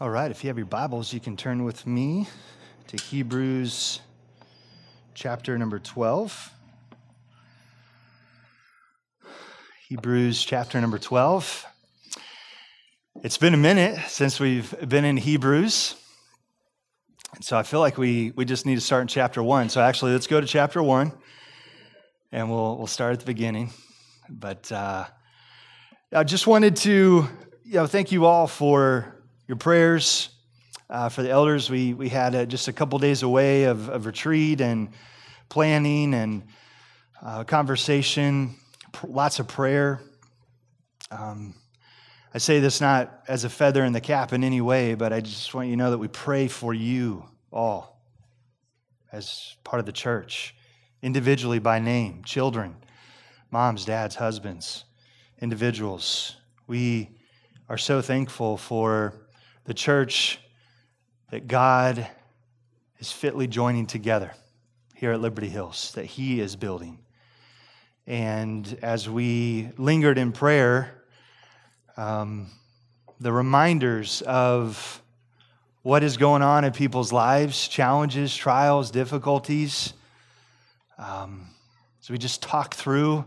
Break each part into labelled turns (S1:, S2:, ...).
S1: All right, if you have your Bibles, you can turn with me to Hebrews chapter number 12. Hebrews chapter number 12. It's been a minute since we've been in Hebrews. And so I feel like we, we just need to start in chapter 1. So actually, let's go to chapter 1 and we'll, we'll start at the beginning. But uh, I just wanted to you know, thank you all for your prayers uh, for the elders. We, we had uh, just a couple days away of, of retreat and planning and uh, conversation, pr- lots of prayer. Um, I say this not as a feather in the cap in any way, but I just want you to know that we pray for you all as part of the church, individually by name, children, moms, dads, husbands, individuals. We are so thankful for the church that God is fitly joining together here at Liberty Hills, that He is building. And as we lingered in prayer, um, the reminders of what is going on in people's lives, challenges, trials, difficulties. Um, so we just talk through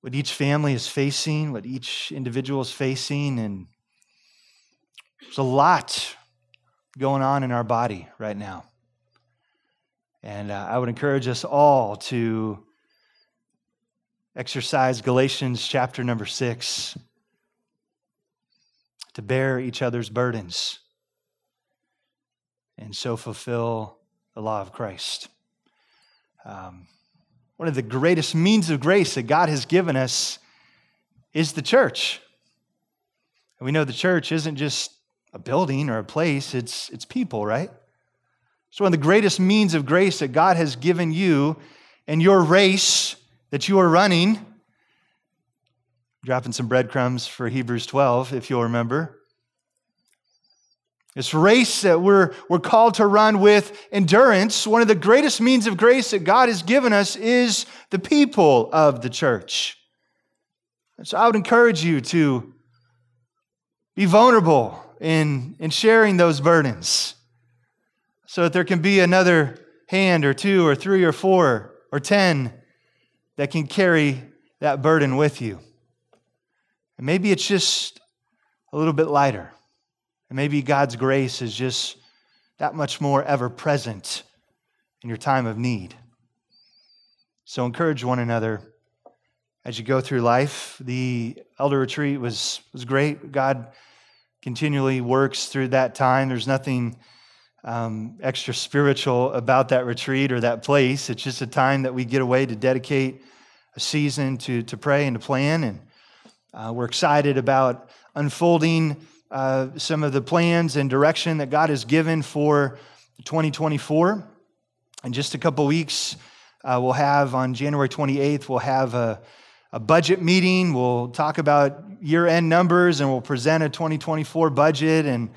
S1: what each family is facing, what each individual is facing, and there's a lot going on in our body right now. And uh, I would encourage us all to exercise Galatians chapter number six to bear each other's burdens and so fulfill the law of Christ. Um, one of the greatest means of grace that God has given us is the church. And we know the church isn't just a building or a place, it's, it's people, right? So, one of the greatest means of grace that God has given you and your race that you are running, dropping some breadcrumbs for Hebrews 12, if you'll remember. This race that we're, we're called to run with endurance, one of the greatest means of grace that God has given us is the people of the church. So I would encourage you to be vulnerable in, in sharing those burdens so that there can be another hand or two or three or four or ten that can carry that burden with you. And maybe it's just a little bit lighter. And maybe God's grace is just that much more ever present in your time of need. So encourage one another as you go through life. The elder retreat was, was great. God continually works through that time. There's nothing um, extra spiritual about that retreat or that place. It's just a time that we get away to dedicate a season to, to pray and to plan. And uh, we're excited about unfolding uh, some of the plans and direction that God has given for 2024. In just a couple weeks, uh, we'll have on January 28th, we'll have a a budget meeting. We'll talk about year end numbers and we'll present a 2024 budget. And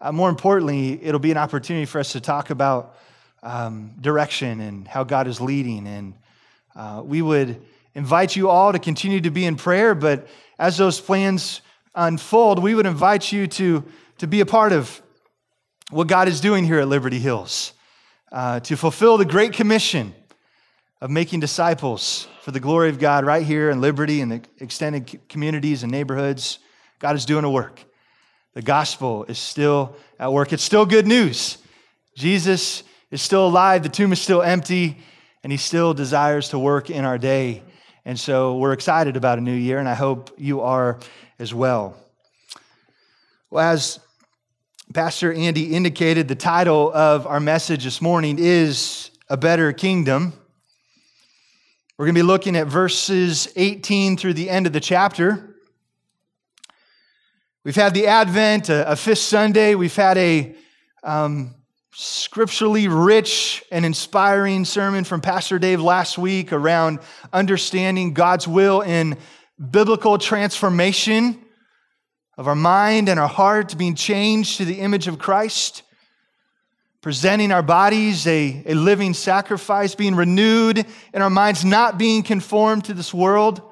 S1: uh, more importantly, it'll be an opportunity for us to talk about um, direction and how God is leading. And uh, we would invite you all to continue to be in prayer, but as those plans unfold, we would invite you to, to be a part of what God is doing here at Liberty Hills, uh, to fulfill the Great Commission of making disciples for the glory of God right here in Liberty and the extended communities and neighborhoods. God is doing a work. The gospel is still at work. It's still good news. Jesus is still alive, the tomb is still empty, and he still desires to work in our day. And so we're excited about a new year, and I hope you are as well. Well, as Pastor Andy indicated, the title of our message this morning is A Better Kingdom. We're going to be looking at verses 18 through the end of the chapter. We've had the Advent, a, a Fifth Sunday. We've had a um, scripturally rich and inspiring sermon from Pastor Dave last week around understanding God's will in biblical transformation of our mind and our heart being changed to the image of Christ presenting our bodies a, a living sacrifice, being renewed in our minds, not being conformed to this world.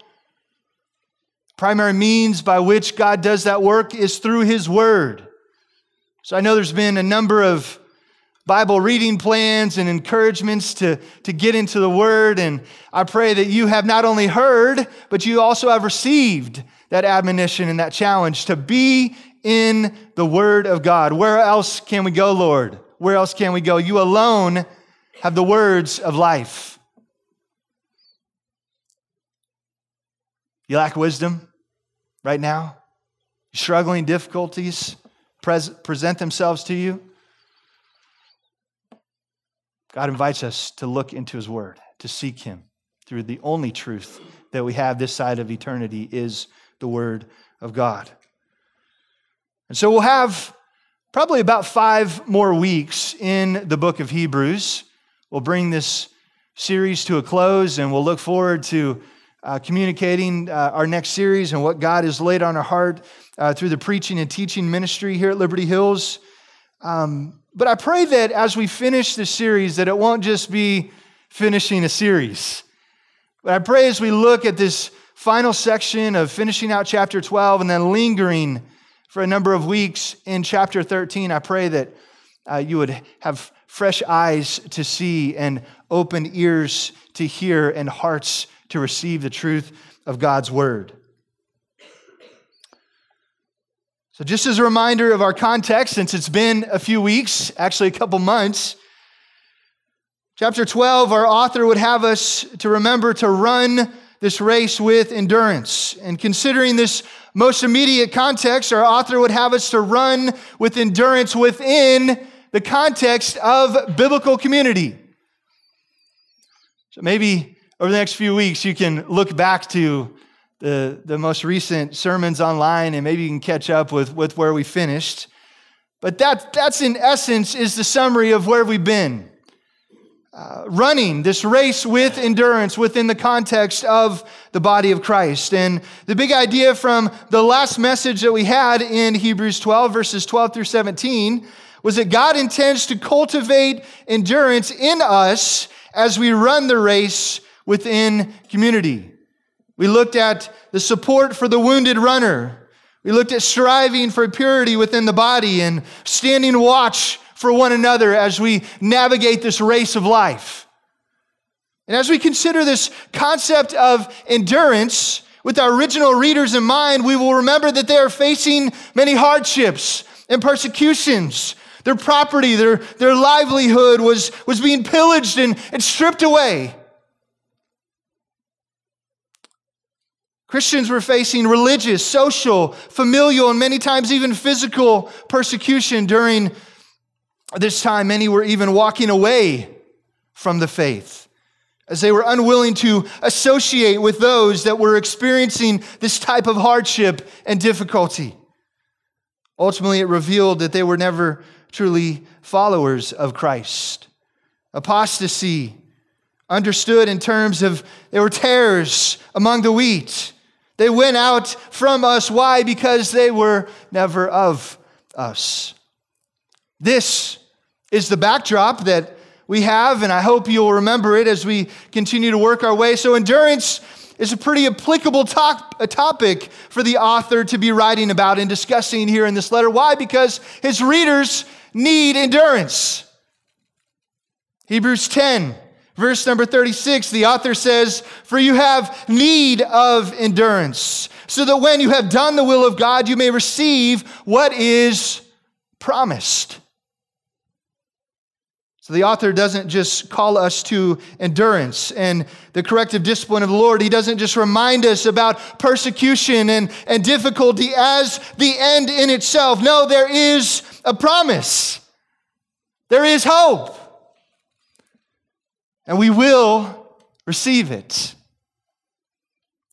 S1: Primary means by which God does that work is through His Word. So I know there's been a number of Bible reading plans and encouragements to, to get into the Word. And I pray that you have not only heard, but you also have received that admonition and that challenge to be in the Word of God. Where else can we go, Lord? Where else can we go? You alone have the words of life. You lack wisdom right now? Struggling difficulties pres- present themselves to you? God invites us to look into His Word, to seek Him through the only truth that we have this side of eternity is the Word of God. And so we'll have probably about five more weeks in the book of Hebrews. We'll bring this series to a close and we'll look forward to uh, communicating uh, our next series and what God has laid on our heart uh, through the preaching and teaching ministry here at Liberty Hills. Um, but I pray that as we finish this series, that it won't just be finishing a series. But I pray as we look at this final section of finishing out chapter 12 and then lingering for a number of weeks in chapter 13, I pray that uh, you would have fresh eyes to see and open ears to hear and hearts to receive the truth of God's word. So, just as a reminder of our context, since it's been a few weeks, actually a couple months, chapter 12, our author would have us to remember to run this race with endurance. And considering this most immediate context, our author would have us to run with endurance within the context of biblical community. So maybe over the next few weeks, you can look back to the, the most recent sermons online and maybe you can catch up with, with where we finished. But that, that's in essence is the summary of where we've been. Uh, running this race with endurance within the context of the body of Christ. And the big idea from the last message that we had in Hebrews 12, verses 12 through 17, was that God intends to cultivate endurance in us as we run the race within community. We looked at the support for the wounded runner. We looked at striving for purity within the body and standing watch for one another as we navigate this race of life. And as we consider this concept of endurance with our original readers in mind, we will remember that they are facing many hardships and persecutions. Their property, their, their livelihood was, was being pillaged and, and stripped away. Christians were facing religious, social, familial, and many times even physical persecution during this time, many were even walking away from the faith as they were unwilling to associate with those that were experiencing this type of hardship and difficulty. Ultimately, it revealed that they were never truly followers of Christ. Apostasy, understood in terms of they were tares among the wheat. They went out from us. Why? Because they were never of us. This is the backdrop that we have, and I hope you'll remember it as we continue to work our way. So, endurance is a pretty applicable a topic for the author to be writing about and discussing here in this letter. Why? Because his readers need endurance. Hebrews 10, verse number 36, the author says, For you have need of endurance, so that when you have done the will of God, you may receive what is promised. So the author doesn't just call us to endurance and the corrective discipline of the Lord. He doesn't just remind us about persecution and, and difficulty as the end in itself. No, there is a promise. There is hope. And we will receive it.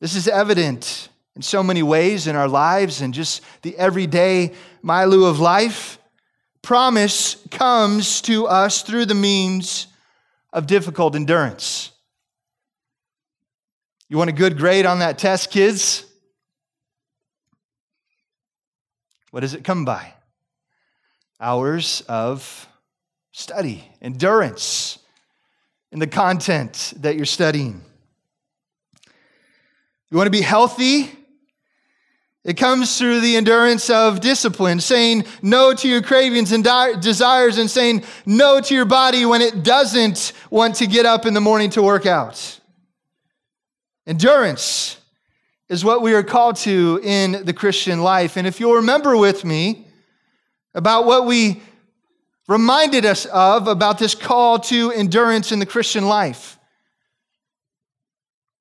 S1: This is evident in so many ways in our lives and just the everyday milieu of life promise comes to us through the means of difficult endurance. You want a good grade on that test, kids? What does it come by? Hours of study, endurance in the content that you're studying. You want to be healthy It comes through the endurance of discipline, saying no to your cravings and di- desires and saying no to your body when it doesn't want to get up in the morning to work out. Endurance is what we are called to in the Christian life. And if you'll remember with me about what we reminded us of about this call to endurance in the Christian life,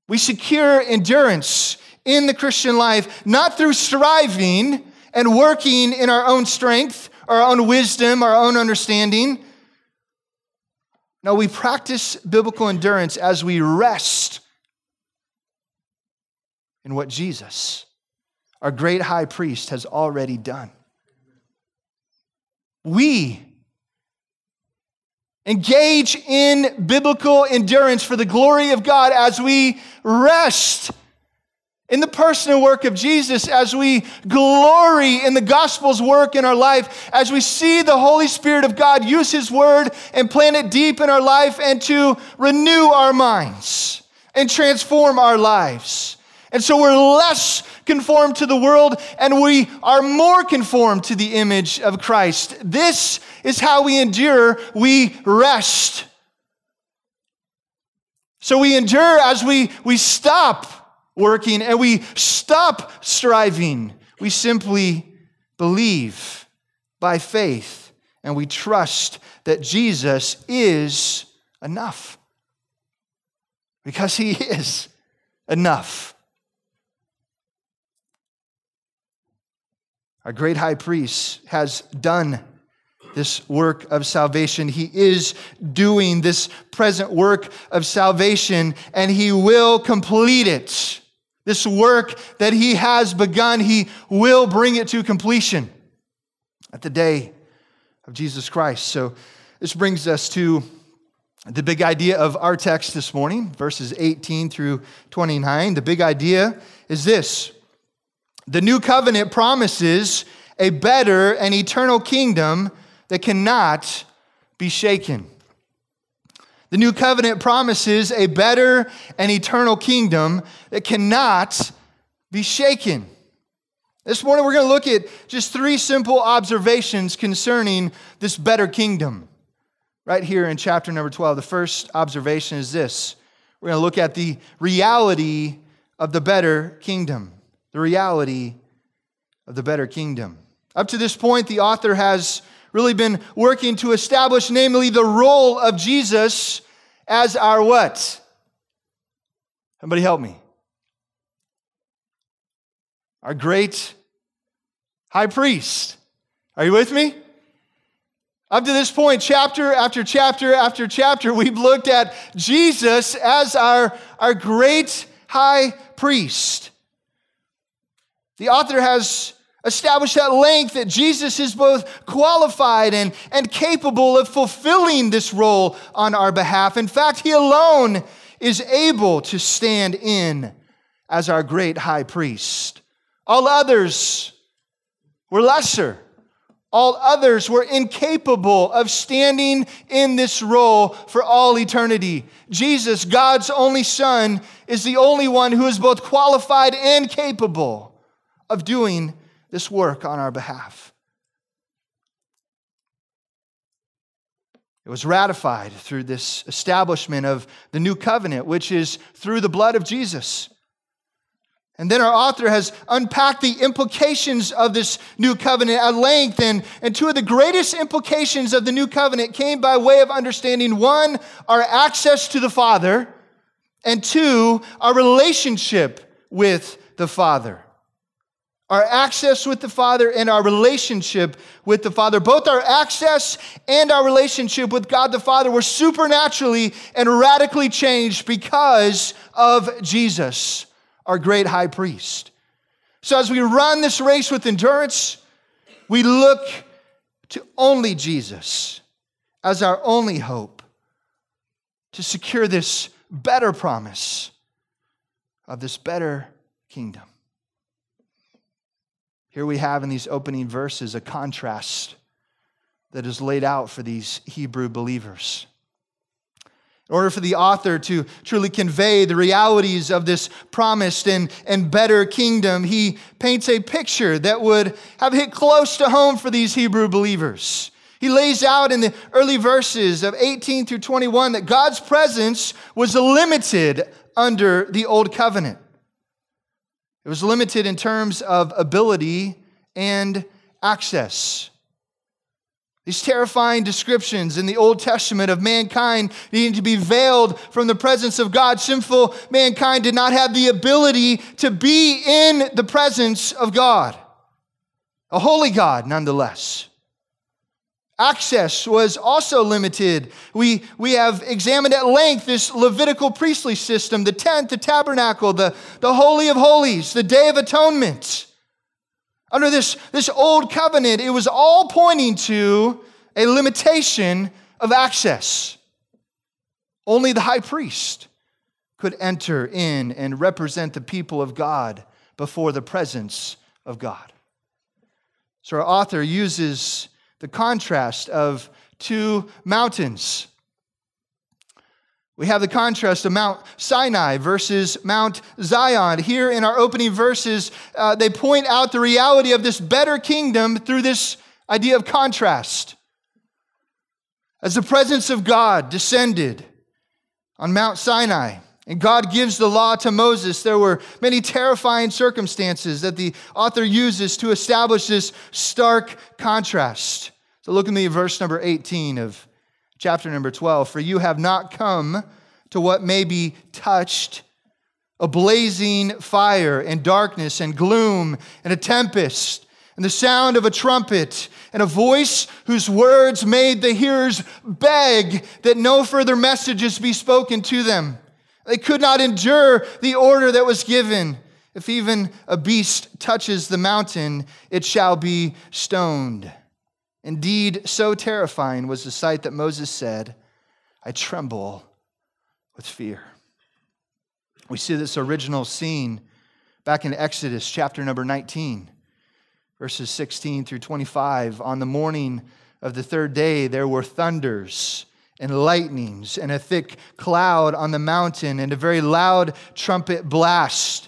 S1: we secure endurance in the Christian life, not through striving and working in our own strength, our own wisdom, our own understanding. No, we practice biblical endurance as we rest in what Jesus, our great high priest, has already done. We engage in biblical endurance for the glory of God as we rest in the personal work of Jesus, as we glory in the gospel's work in our life, as we see the Holy Spirit of God use His word and plant it deep in our life and to renew our minds and transform our lives. And so we're less conformed to the world and we are more conformed to the image of Christ. This is how we endure, we rest. So we endure as we, we stop working and we stop striving. We simply believe by faith and we trust that Jesus is enough. Because he is enough. Our great high priest has done this work of salvation. He is doing this present work of salvation, and he will complete it. This work that he has begun, he will bring it to completion at the day of Jesus Christ. So, this brings us to the big idea of our text this morning, verses 18 through 29. The big idea is this the new covenant promises a better and eternal kingdom that cannot be shaken. The new covenant promises a better and eternal kingdom that cannot be shaken. This morning, we're going to look at just three simple observations concerning this better kingdom. Right here in chapter number 12, the first observation is this we're going to look at the reality of the better kingdom. The reality of the better kingdom. Up to this point, the author has really been working to establish, namely, the role of Jesus as our what? Somebody help me. Our great high priest. Are you with me? Up to this point, chapter after chapter after chapter, we've looked at Jesus as our, our great high priest. The author has established at length that Jesus is both qualified and, and capable of fulfilling this role on our behalf. In fact, he alone is able to stand in as our great high priest. All others were lesser. All others were incapable of standing in this role for all eternity. Jesus, God's only Son, is the only one who is both qualified and capable of doing this work on our behalf. It was ratified through this establishment of the new covenant, which is through the blood of Jesus. And then our author has unpacked the implications of this new covenant at length. And, and two of the greatest implications of the new covenant came by way of understanding one, our access to the Father, and two, our relationship with the Father our access with the Father and our relationship with the Father. Both our access and our relationship with God the Father were supernaturally and radically changed because of Jesus, our great high priest. So as we run this race with endurance, we look to only Jesus as our only hope to secure this better promise of this better kingdom. Here we have in these opening verses a contrast that is laid out for these Hebrew believers. In order for the author to truly convey the realities of this promised and, and better kingdom, he paints a picture that would have hit close to home for these Hebrew believers. He lays out in the early verses of 18 through 21 that God's presence was limited under the old covenant. It was limited in terms of ability and access. These terrifying descriptions in the Old Testament of mankind needing to be veiled from the presence of God. Sinful mankind did not have the ability to be in the presence of God, a holy God nonetheless. Access was also limited. We, we have examined at length this Levitical priestly system the tent, the tabernacle, the, the Holy of Holies, the Day of Atonement. Under this, this old covenant, it was all pointing to a limitation of access. Only the high priest could enter in and represent the people of God before the presence of God. So our author uses the contrast of two mountains we have the contrast of Mount Sinai versus Mount Zion. Here in our opening verses, uh, they point out the reality of this better kingdom through this idea of contrast. As the presence of God descended on Mount Sinai, and God gives the law to Moses, there were many terrifying circumstances that the author uses to establish this stark contrast. So look at me, verse number 18 of chapter number 12. For you have not come to what may be touched a blazing fire and darkness and gloom and a tempest and the sound of a trumpet and a voice whose words made the hearers beg that no further messages be spoken to them. They could not endure the order that was given. If even a beast touches the mountain, it shall be stoned. Indeed, so terrifying was the sight that Moses said, I tremble with fear. We see this original scene back in Exodus chapter number 19, verses 16 through 25. On the morning of the third day, there were thunders and lightnings and a thick cloud on the mountain and a very loud trumpet blast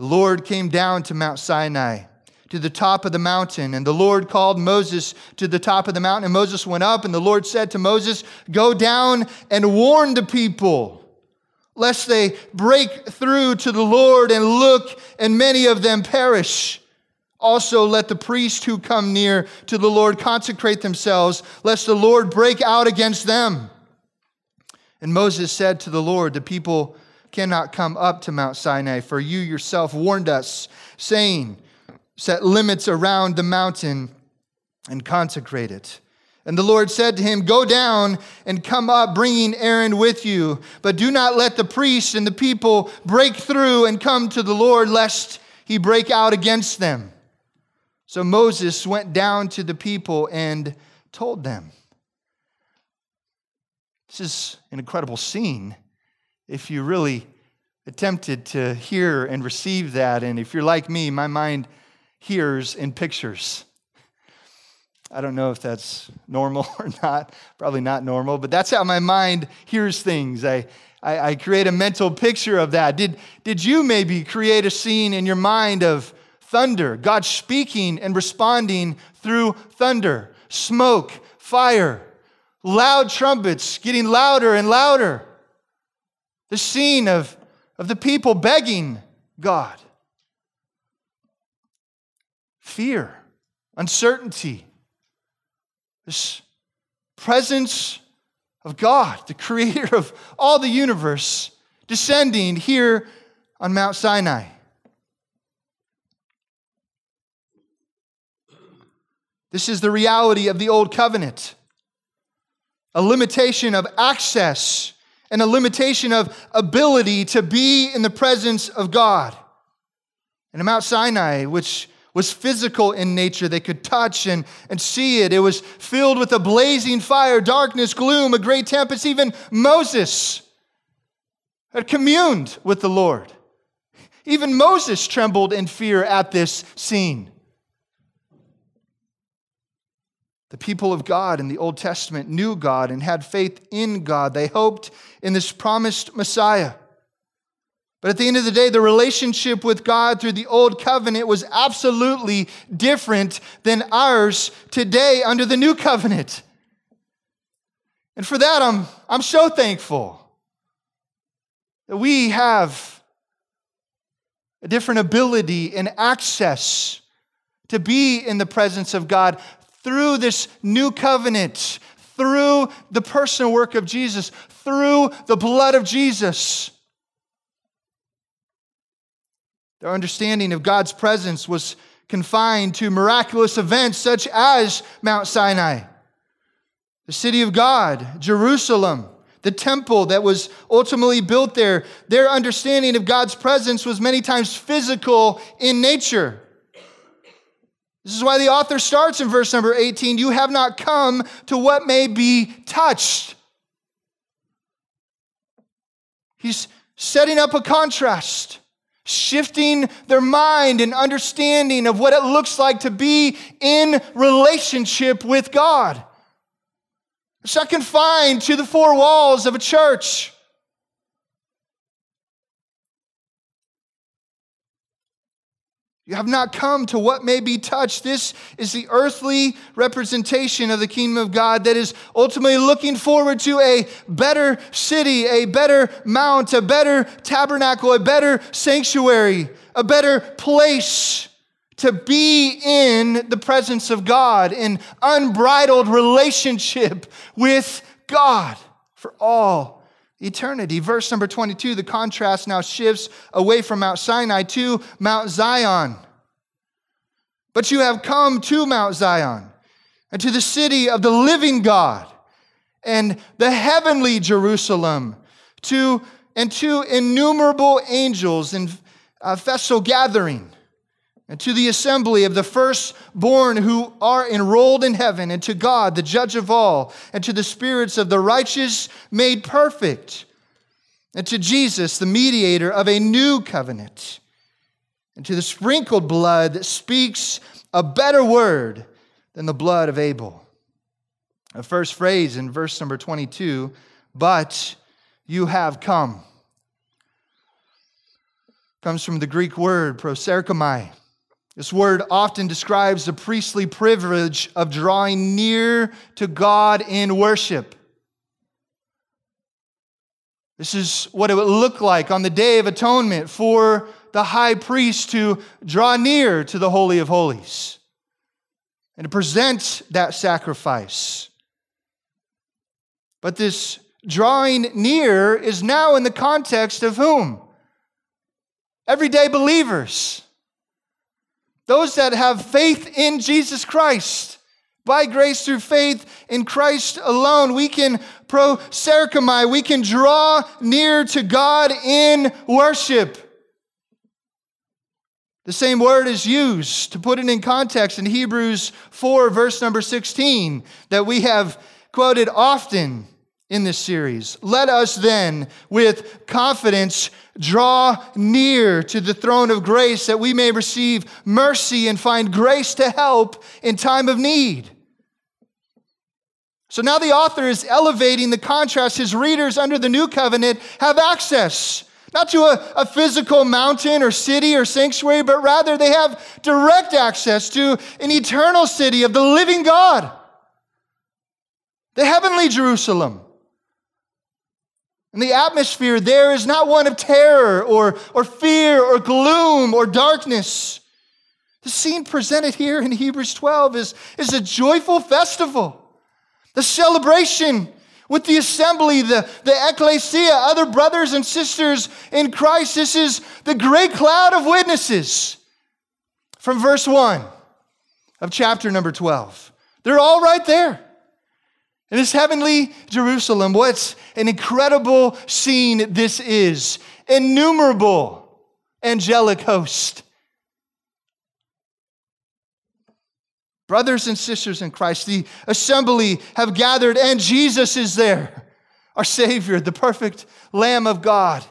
S1: The Lord came down to Mount Sinai, to the top of the mountain, and the Lord called Moses to the top of the mountain. And Moses went up, and the Lord said to Moses, Go down and warn the people, lest they break through to the Lord and look, and many of them perish. Also, let the priests who come near to the Lord consecrate themselves, lest the Lord break out against them. And Moses said to the Lord, The people cannot come up to Mount Sinai, for you yourself warned us, saying, Set limits around the mountain and consecrate it. And the Lord said to him, Go down and come up, bringing Aaron with you. But do not let the priests and the people break through and come to the Lord, lest he break out against them. So Moses went down to the people and told them. This is an incredible scene if you really attempted to hear and receive that. And if you're like me, my mind hears in pictures. I don't know if that's normal or not, probably not normal, but that's how my mind hears things. I, I, I, create a mental picture of that. Did, did you maybe create a scene in your mind of thunder, God speaking and responding through thunder, smoke, fire, loud trumpets getting louder and louder? The scene of, of the people begging God. Fear, uncertainty, this presence of God, the creator of all the universe, descending here on Mount Sinai. This is the reality of the old covenant. a limitation of access, and a limitation of ability to be in the presence of God. And Mount Sinai, which was physical in nature. They could touch and, and see it. It was filled with a blazing fire, darkness, gloom, a great tempest. Even Moses had communed with the Lord. Even Moses trembled in fear at this scene. The people of God in the Old Testament knew God and had faith in God. They hoped in this promised Messiah. But at the end of the day, the relationship with God through the old covenant was absolutely different than ours today under the new covenant. And for that, I'm, I'm so thankful that we have a different ability and access to be in the presence of God through this new covenant, through the personal work of Jesus, through the blood of Jesus. Their understanding of God's presence was confined to miraculous events such as Mount Sinai, the city of God, Jerusalem, the temple that was ultimately built there. Their understanding of God's presence was many times physical in nature. This is why the author starts in verse number 18 You have not come to what may be touched. He's setting up a contrast shifting their mind and understanding of what it looks like to be in relationship with God. It's not confined to the four walls of a church. You have not come to what may be touched. This is the earthly representation of the kingdom of God that is ultimately looking forward to a better city, a better mount, a better tabernacle, a better sanctuary, a better place to be in the presence of God, in unbridled relationship with God for all eternity. Verse number 22, the contrast now shifts away from Mount Sinai to Mount Zion. But you have come to Mount Zion and to the city of the living God and the heavenly Jerusalem, to and to innumerable angels in uh, festal gathering and to the assembly of the firstborn who are enrolled in heaven, and to God, the judge of all, and to the spirits of the righteous made perfect, and to Jesus, the mediator of a new covenant, and to the sprinkled blood that speaks a better word than the blood of Abel. The first phrase in verse number 22 but you have come comes from the Greek word proserchomai this word often describes the priestly privilege of drawing near to God in worship. This is what it would look like on the Day of Atonement for the high priest to draw near to the Holy of Holies and to present that sacrifice. But this drawing near is now in the context of whom? Everyday believers. Those that have faith in Jesus Christ. By grace through faith in Christ alone, we can proserchomai, we can draw near to God in worship. The same word is used to put it in context in Hebrews 4, verse number 16, that we have quoted often in this series. Let us then, with confidence, draw near to the throne of grace that we may receive mercy and find grace to help in time of need. So now the author is elevating the contrast. His readers under the new covenant have access not to a, a, physical mountain or city or sanctuary, but rather they have direct access to an eternal city of the living God, the heavenly Jerusalem. And the atmosphere there is not one of terror or, or fear or gloom or darkness. The scene presented here in Hebrews 12 is, is a joyful festival, the celebration with the assembly, the, the ecclesia, other brothers and sisters in Christ. This is the great cloud of witnesses from verse 1 of chapter number 12. They're all right there. In this heavenly Jerusalem, what an incredible scene this is. Innumerable angelic host. Brothers and sisters in Christ, the assembly have gathered, and Jesus is there, our Savior, the perfect Lamb of God,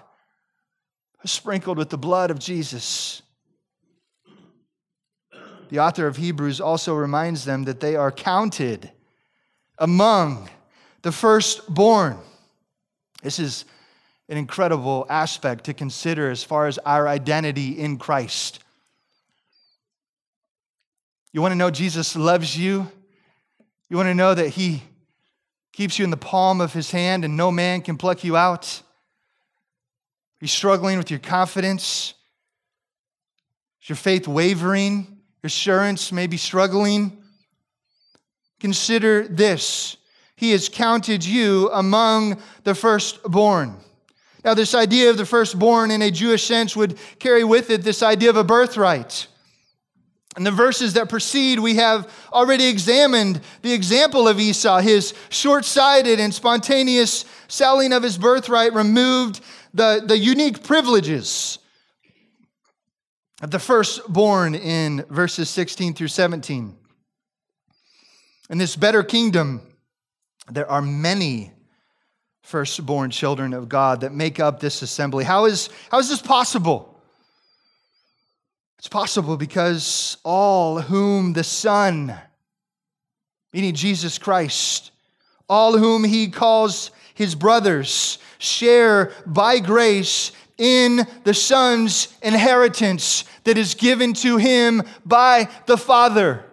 S1: sprinkled with the blood of Jesus. The author of Hebrews also reminds them that they are counted among the firstborn. This is an incredible aspect to consider as far as our identity in Christ. You want to know Jesus loves you? You want to know that He keeps you in the palm of His hand and no man can pluck you out? Are you struggling with your confidence? Is your faith wavering? Your assurance may be struggling? Consider this He has counted you among the firstborn. Now, this idea of the firstborn in a Jewish sense would carry with it this idea of a birthright. In the verses that precede, we have already examined the example of Esau. His short sighted and spontaneous selling of his birthright removed the, the unique privileges of the firstborn in verses 16 through 17. In this better kingdom, there are many firstborn children of God that make up this assembly. How is, how is this possible? It's possible because all whom the Son, meaning Jesus Christ, all whom he calls his brothers, share by grace in the Son's inheritance that is given to him by the Father.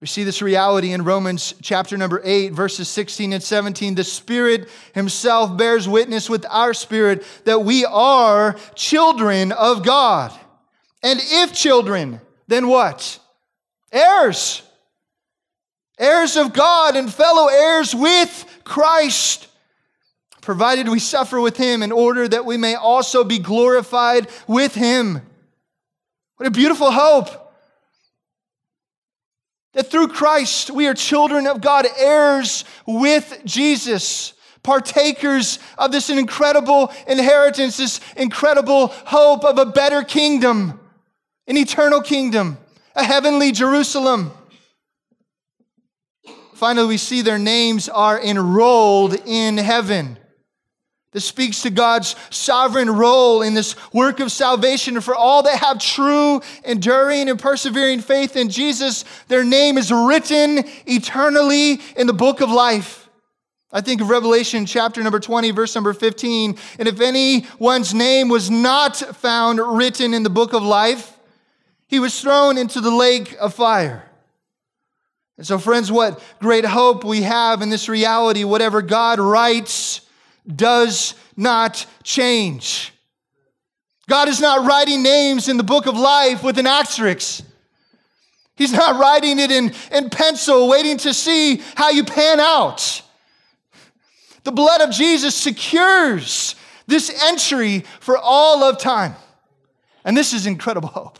S1: We see this reality in Romans chapter number 8, verses 16 and 17. The Spirit Himself bears witness with our spirit that we are children of God. And if children, then what? Heirs. Heirs of God and fellow heirs with Christ, provided we suffer with Him in order that we may also be glorified with Him. What a beautiful hope. That through Christ we are children of God, heirs with Jesus, partakers of this incredible inheritance, this incredible hope of a better kingdom, an eternal kingdom, a heavenly Jerusalem. Finally, we see their names are enrolled in heaven. This speaks to God's sovereign role in this work of salvation. And for all that have true, enduring, and persevering faith in Jesus, their name is written eternally in the book of life. I think of Revelation chapter number 20, verse number 15. And if anyone's name was not found written in the book of life, he was thrown into the lake of fire. And so, friends, what great hope we have in this reality. Whatever God writes, does not change. God is not writing names in the book of life with an asterisk. He's not writing it in, in pencil, waiting to see how you pan out. The blood of Jesus secures this entry for all of time. And this is incredible hope.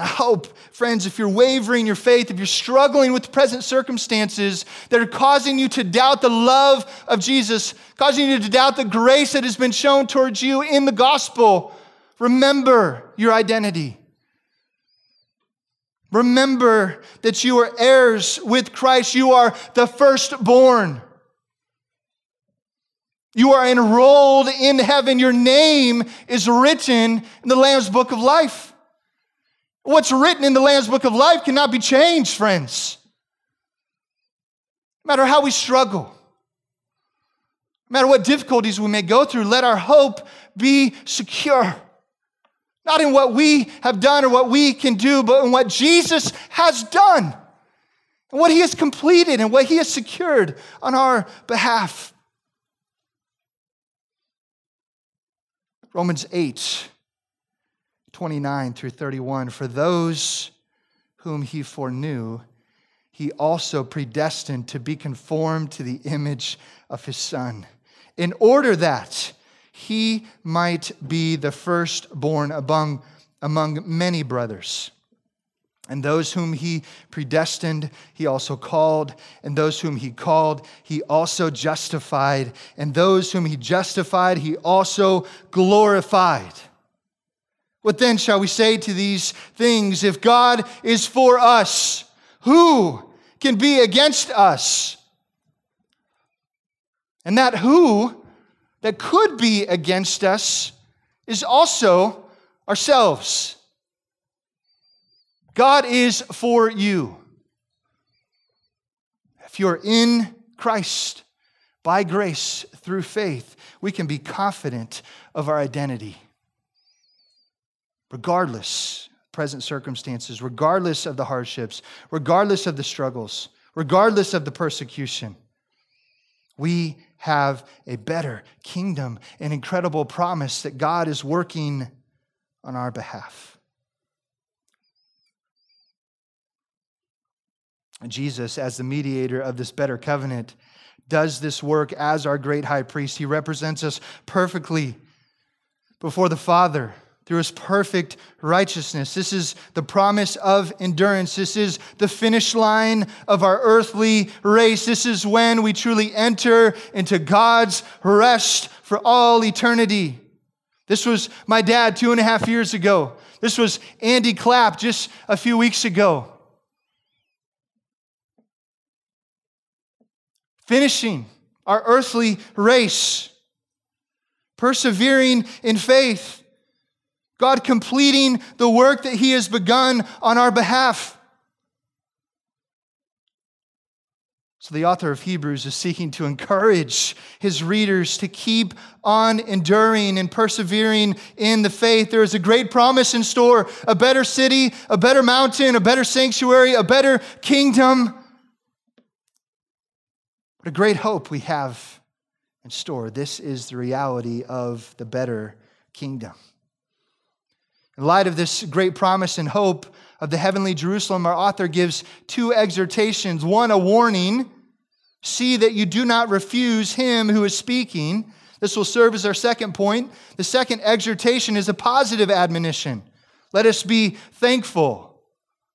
S1: I hope, friends, if you're wavering your faith, if you're struggling with present circumstances that are causing you to doubt the love of Jesus, causing you to doubt the grace that has been shown towards you in the gospel, remember your identity. Remember that you are heirs with Christ. You are the firstborn. You are enrolled in heaven. Your name is written in the Lamb's book of life. What's written in the Lamb's Book of Life cannot be changed, friends. No matter how we struggle, no matter what difficulties we may go through, let our hope be secure. Not in what we have done or what we can do, but in what Jesus has done and what he has completed and what he has secured on our behalf. Romans 8 29 through 31. For those whom he foreknew, he also predestined to be conformed to the image of his son, in order that he might be the firstborn among, among many brothers. And those whom he predestined, he also called. And those whom he called, he also justified. And those whom he justified, he also glorified. What then shall we say to these things? If God is for us, who can be against us? And that who that could be against us is also ourselves. God is for you. If you're in Christ by grace through faith, we can be confident of our identity. Regardless present circumstances, regardless of the hardships, regardless of the struggles, regardless of the persecution, we have a better kingdom, an incredible promise that God is working on our behalf. Jesus, as the mediator of this better covenant, does this work as our great high priest. He represents us perfectly before the Father through his perfect righteousness. This is the promise of endurance. This is the finish line of our earthly race. This is when we truly enter into God's rest for all eternity. This was my dad two and a half years ago. This was Andy Clapp just a few weeks ago. finishing our earthly race, persevering in faith, God completing the work that He has begun on our behalf. So, the author of Hebrews is seeking to encourage his readers to keep on enduring and persevering in the faith. There is a great promise in store a better city, a better mountain, a better sanctuary, a better kingdom. What a great hope we have in store. This is the reality of the better kingdom. In light of this great promise and hope of the heavenly Jerusalem, our author gives two exhortations one, a warning see that you do not refuse him who is speaking. This will serve as our second point. The second exhortation is a positive admonition. Let us be thankful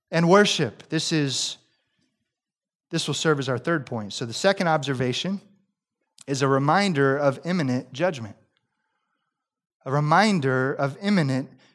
S1: and worship. This is this will serve as our third point. So, the second observation is a reminder of imminent judgment. A reminder of imminent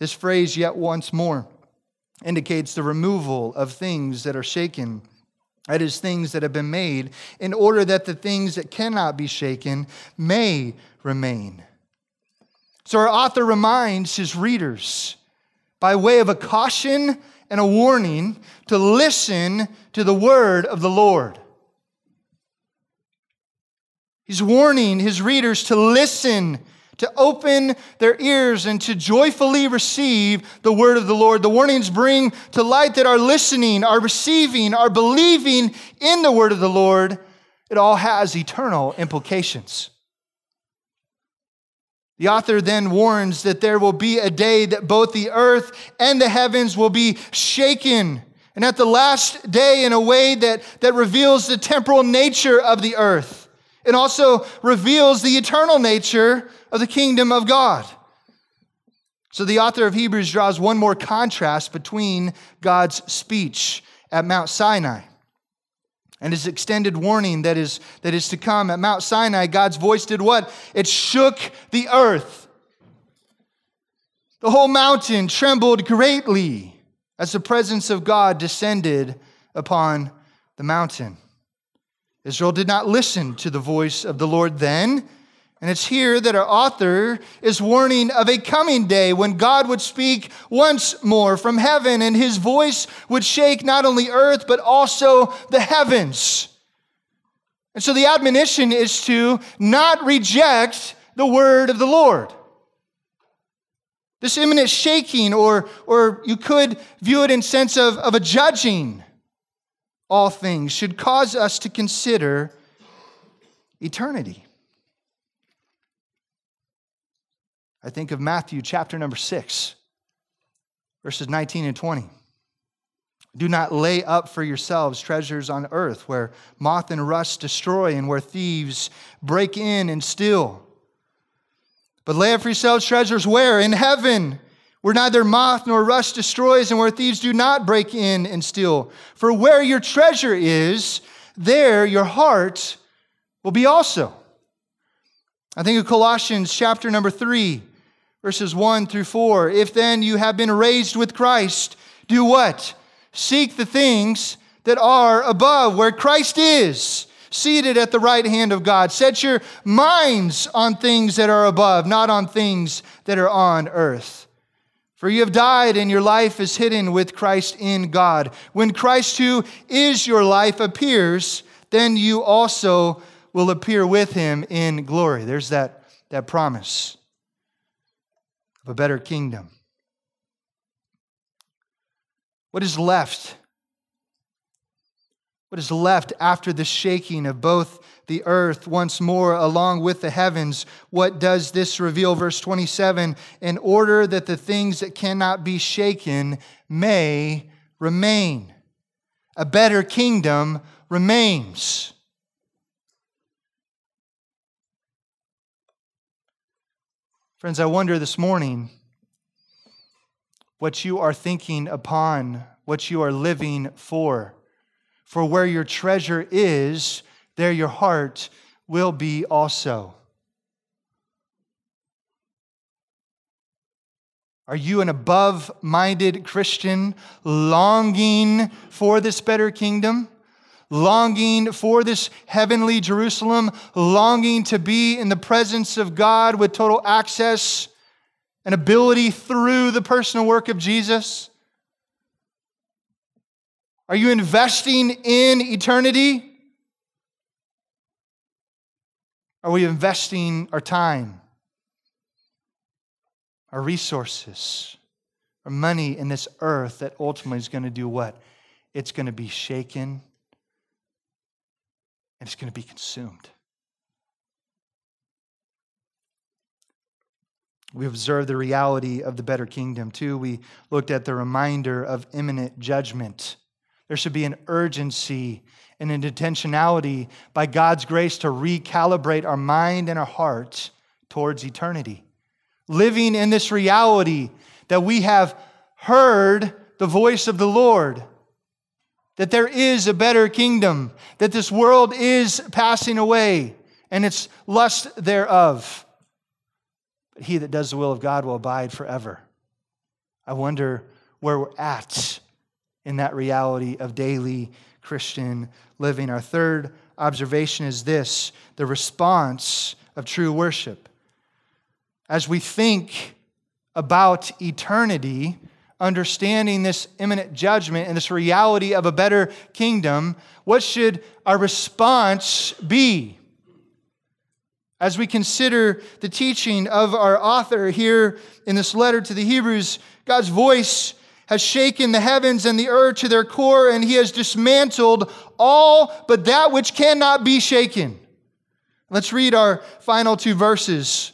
S1: This phrase, yet once more, indicates the removal of things that are shaken. That is, things that have been made, in order that the things that cannot be shaken may remain. So, our author reminds his readers by way of a caution and a warning to listen to the word of the Lord. He's warning his readers to listen, to open their ears, and to joyfully receive the word of the Lord. The warnings bring to light that our listening, our receiving, our believing in the word of the Lord, it all has eternal implications. The author then warns that there will be a day that both the earth and the heavens will be shaken. And at the last day, in a way that, that reveals the temporal nature of the earth, it also reveals the eternal nature of the kingdom of God. So the author of Hebrews draws one more contrast between God's speech at Mount Sinai and his extended warning that is, that is to come. At Mount Sinai, God's voice did what? It shook the earth. The whole mountain trembled greatly as the presence of God descended upon the mountain. Israel did not listen to the voice of the Lord then and it's here that our author is warning of a coming day when God would speak once more from heaven and his voice would shake not only earth, but also the heavens. And so the admonition is to not reject the word of the Lord. This imminent shaking, or, or you could view it in sense of, of a judging all things should cause us to consider eternity. I think of Matthew chapter number 6, verses 19 and 20. Do not lay up for yourselves treasures on earth where moth and rust destroy and where thieves break in and steal. But lay up for yourselves treasures where? In heaven, where neither moth nor rust destroys and where thieves do not break in and steal. For where your treasure is, there your heart will be also. I think of Colossians chapter number 3, verses 1 through 4. If then you have been raised with Christ, do what? Seek the things that are above, where Christ is, seated at the right hand of God. Set your minds on things that are above, not on things that are on earth. For you have died, and your life is hidden with Christ in God. When Christ, who is your life, appears, then you also will appear with him in glory. There's that, that promise of a better kingdom. What is left? What is left after the shaking of both the earth once more along with the heavens? What does this reveal? Verse 27 In order that the things that cannot be shaken may remain. A better kingdom remains. Friends, I wonder this morning what you are thinking upon, what you are living for. For where your treasure is, there your heart will be also. Are you an above minded Christian longing for this better kingdom? Longing for this heavenly Jerusalem? Longing to be in the presence of God with total access and ability through the personal work of Jesus? Are you investing in eternity? Are we investing our time, our resources, our money in this earth that ultimately is going to do what? It's going to be shaken and it's going to be consumed. We observed the reality of the better kingdom. too. we looked at the reminder of imminent judgment. There should be an urgency and an intentionality by God's grace to recalibrate our mind and our heart towards eternity. Living in this reality that we have heard the voice of the Lord, that there is a better kingdom, that this world is passing away and its lust thereof but he that does the will of God will abide forever. I wonder where we're at in that reality of daily Christian living. Our third observation is this the response of true worship. As we think about eternity, understanding this imminent judgment and this reality of a better kingdom, what should our response be? As we consider the teaching of our author here in this letter to the Hebrews, God's voice has shaken the heavens and the earth to their core, and he has dismantled all but that which cannot be shaken. Let's read our final two verses.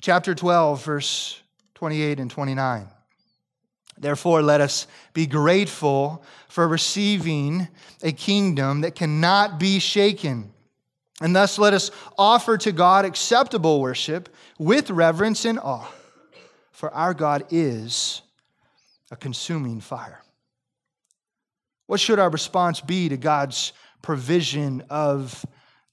S1: Chapter 12, verse 28 and 29. Therefore, let us be grateful for receiving a kingdom that cannot be shaken and thus let us offer to God acceptable worship with reverence and awe, for our God is a consuming fire. What should our response be to God's provision of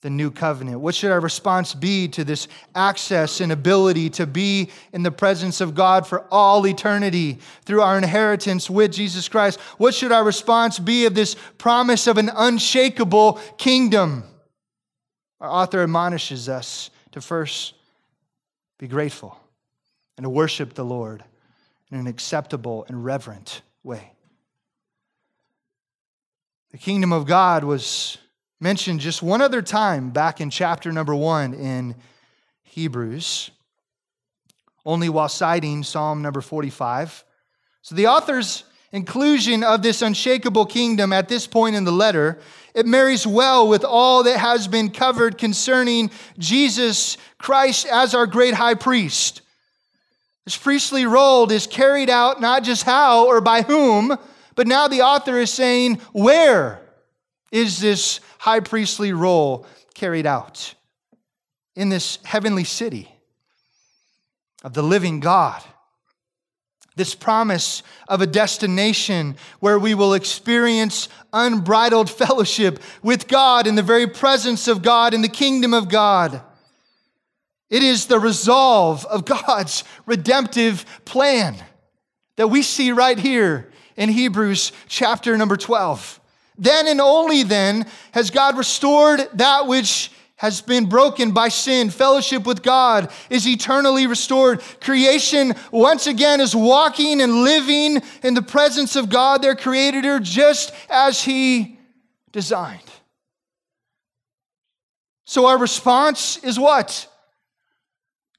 S1: the new covenant? What should our response be to this access and ability to be in the presence of God for all eternity through our inheritance with Jesus Christ? What should our response be of this promise of an unshakable kingdom? Our author admonishes us to first be grateful and to worship the Lord in an acceptable and reverent way. The kingdom of God was mentioned just one other time back in chapter number one in Hebrews, only while citing Psalm number 45. So the author's inclusion of this unshakable kingdom at this point in the letter, it marries well with all that has been covered concerning Jesus Christ as our great high priest. This priestly role is carried out not just how or by whom, but now the author is saying, where is this high priestly role carried out? In this heavenly city of the living God. This promise of a destination where we will experience unbridled fellowship with God in the very presence of God in the kingdom of God. It is the resolve of God's redemptive plan that we see right here in Hebrews chapter number 12. Then and only then has God restored that which has been broken by sin. Fellowship with God is eternally restored. Creation once again is walking and living in the presence of God, their creator, just as He designed. So our response is what?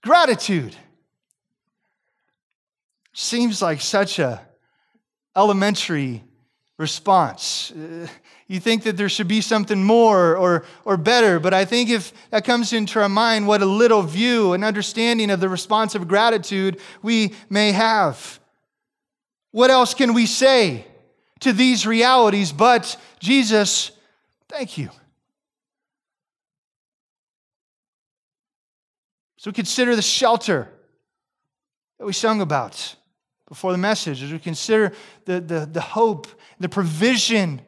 S1: Gratitude. Seems like such a elementary response. Uh, you think that there should be something more or, or better, but I think if that comes into our mind, what a little view and understanding of the response of gratitude we may have. What else can we say to these realities but Jesus, thank you? So consider the shelter that we sung about before the message, as we consider the, the, the hope, the provision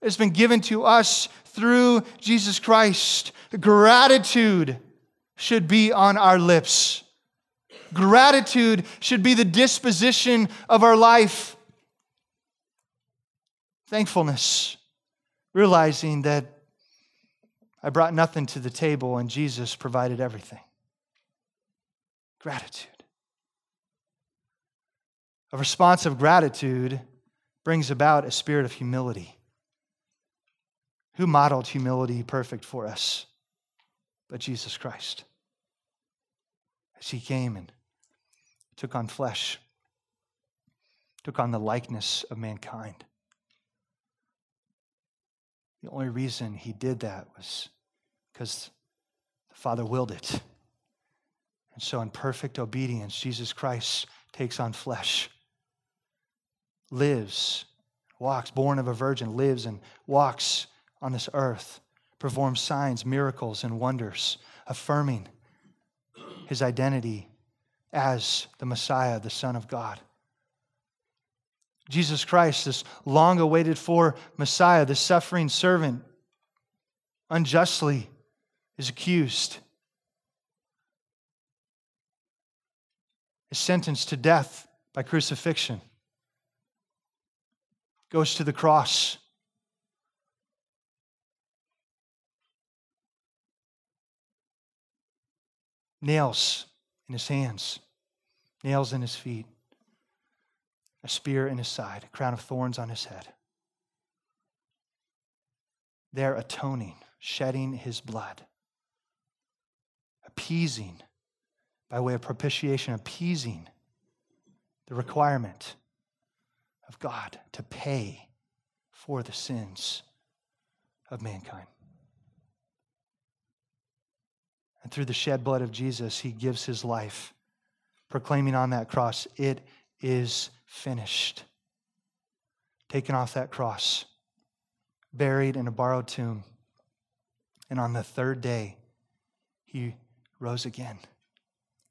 S1: that's been given to us through Jesus Christ. Gratitude should be on our lips. Gratitude should be the disposition of our life. Thankfulness, realizing that I brought nothing to the table and Jesus provided everything. Gratitude. A response of gratitude brings about a spirit of humility. Who modeled humility perfect for us? But Jesus Christ. As he came and took on flesh, took on the likeness of mankind. The only reason he did that was because the Father willed it. And so, in perfect obedience, Jesus Christ takes on flesh lives, walks, born of a virgin, lives and walks on this earth, performs signs, miracles, and wonders, affirming his identity as the Messiah, the Son of God. Jesus Christ, this long awaited for Messiah, the suffering servant, unjustly is accused, is sentenced to death by crucifixion goes to the cross. Nails in his hands, nails in his feet, a spear in his side, a crown of thorns on his head. There atoning, shedding his blood, appeasing by way of propitiation, appeasing the requirement of God to pay for the sins of mankind. And through the shed blood of Jesus, he gives his life, proclaiming on that cross, It is finished. Taken off that cross, buried in a borrowed tomb. And on the third day, he rose again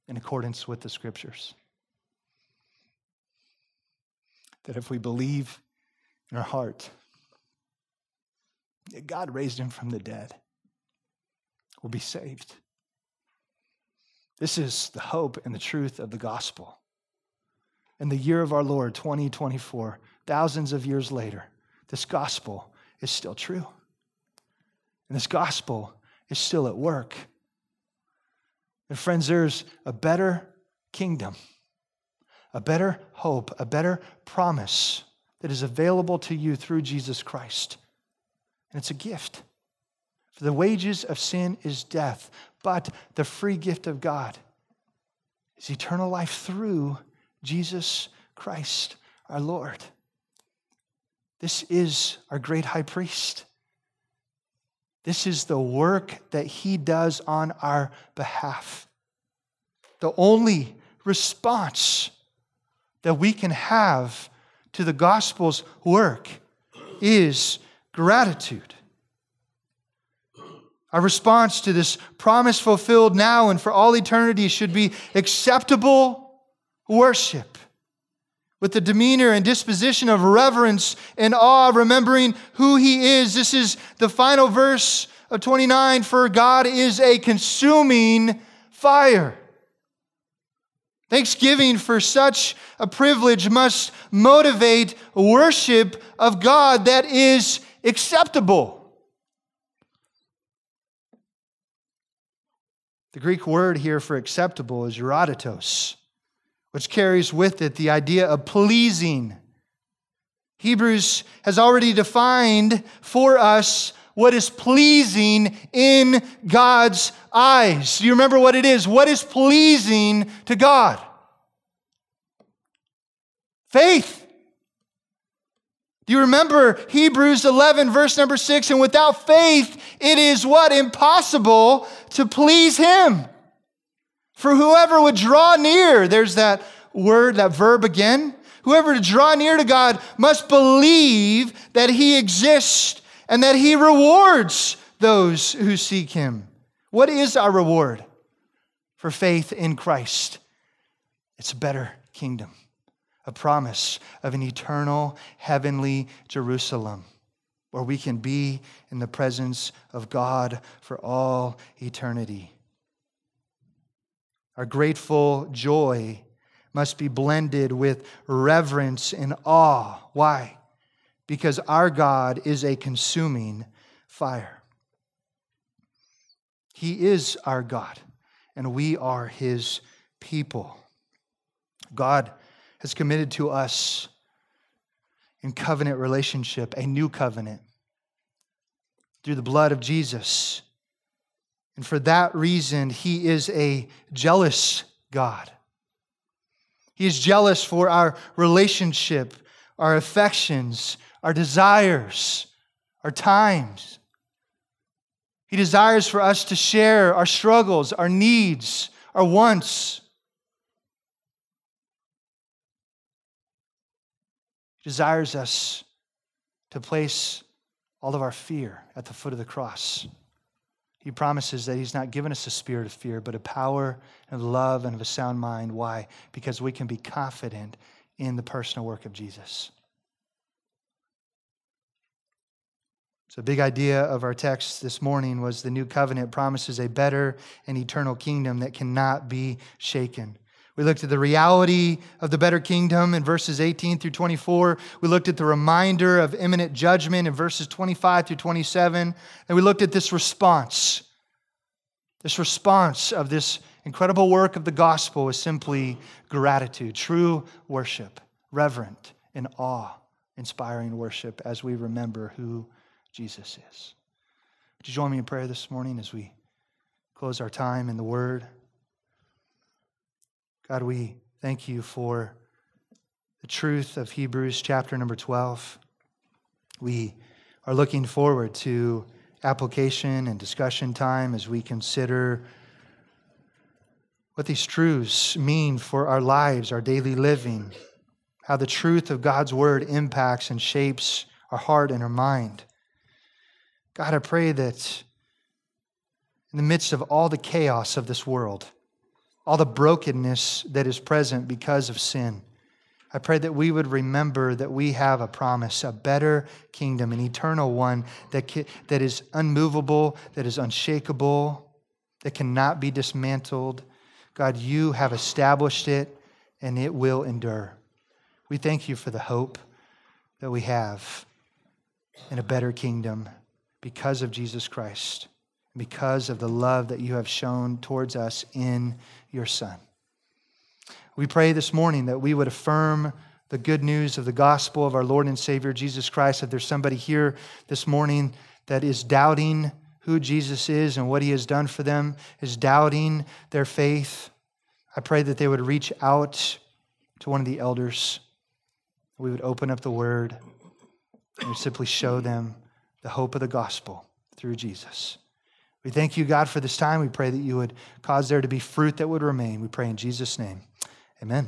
S1: in accordance with the scriptures that if we believe in our heart that God raised him from the dead, we'll be saved. This is the hope and the truth of the gospel. In the year of our Lord, 2024, thousands of years later, this gospel is still true. And this gospel is still at work. And friends, there's a better kingdom a better hope, a better promise that is available to you through Jesus Christ. And it's a gift. For the wages of sin is death, but the free gift of God is eternal life through Jesus Christ our Lord. This is our great high priest. This is the work that he does on our behalf. The only response that we can have to the gospel's work is gratitude. Our response to this promise fulfilled now and for all eternity should be acceptable worship with the demeanor and disposition of reverence and awe, remembering who he is. This is the final verse of 29 For God is a consuming fire. Thanksgiving for such a privilege must motivate worship of God that is acceptable. The Greek word here for acceptable is euoditos which carries with it the idea of pleasing. Hebrews has already defined for us what is pleasing in God's eyes. Do you remember what it is? What is pleasing to God? Faith. Do you remember Hebrews 11, verse number 6? And without faith, it is what? Impossible to please Him. For whoever would draw near, there's that word, that verb again. Whoever to draw near to God must believe that He exists and that He rewards those who seek Him. What is our reward for faith in Christ? It's a better kingdom, a promise of an eternal heavenly Jerusalem where we can be in the presence of God for all eternity. Our grateful joy must be blended with reverence and awe. Why? Because our God is a consuming fire. He is our God, and we are His people. God has committed to us in covenant relationship, a new covenant, through the blood of Jesus. And for that reason, he is a jealous God. He is jealous for our relationship, our affections, our desires, our times. He desires for us to share our struggles, our needs, our wants. He desires us to place all of our fear at the foot of the cross. He promises that He's not given us a spirit of fear, but a power of love and of a sound mind. Why? Because we can be confident in the personal work of Jesus. So, big idea of our text this morning was the new covenant promises a better and eternal kingdom that cannot be shaken. We looked at the reality of the better kingdom in verses 18 through 24. We looked at the reminder of imminent judgment in verses 25 through 27. And we looked at this response. This response of this incredible work of the gospel is simply gratitude, true worship, reverent and awe inspiring worship as we remember who Jesus is. Would you join me in prayer this morning as we close our time in the Word? God, we thank you for the truth of Hebrews chapter number 12. We are looking forward to application and discussion time as we consider what these truths mean for our lives, our daily living, how the truth of God's word impacts and shapes our heart and our mind. God, I pray that in the midst of all the chaos of this world, all the brokenness that is present because of sin. I pray that we would remember that we have a promise, a better kingdom, an eternal one that, that is unmovable, that is unshakable, that cannot be dismantled. God, you have established it and it will endure. We thank you for the hope that we have in a better kingdom because of Jesus Christ because of the love that you have shown towards us in your Son. We pray this morning that we would affirm the good news of the gospel of our Lord and Savior Jesus Christ. If there's somebody here this morning that is doubting who Jesus is and what he has done for them, is doubting their faith, I pray that they would reach out to one of the elders. We would open up the word and simply show them the hope of the gospel through Jesus. We thank you, God, for this time. We pray that you would cause there to be fruit that would remain. We pray in Jesus' name. Amen.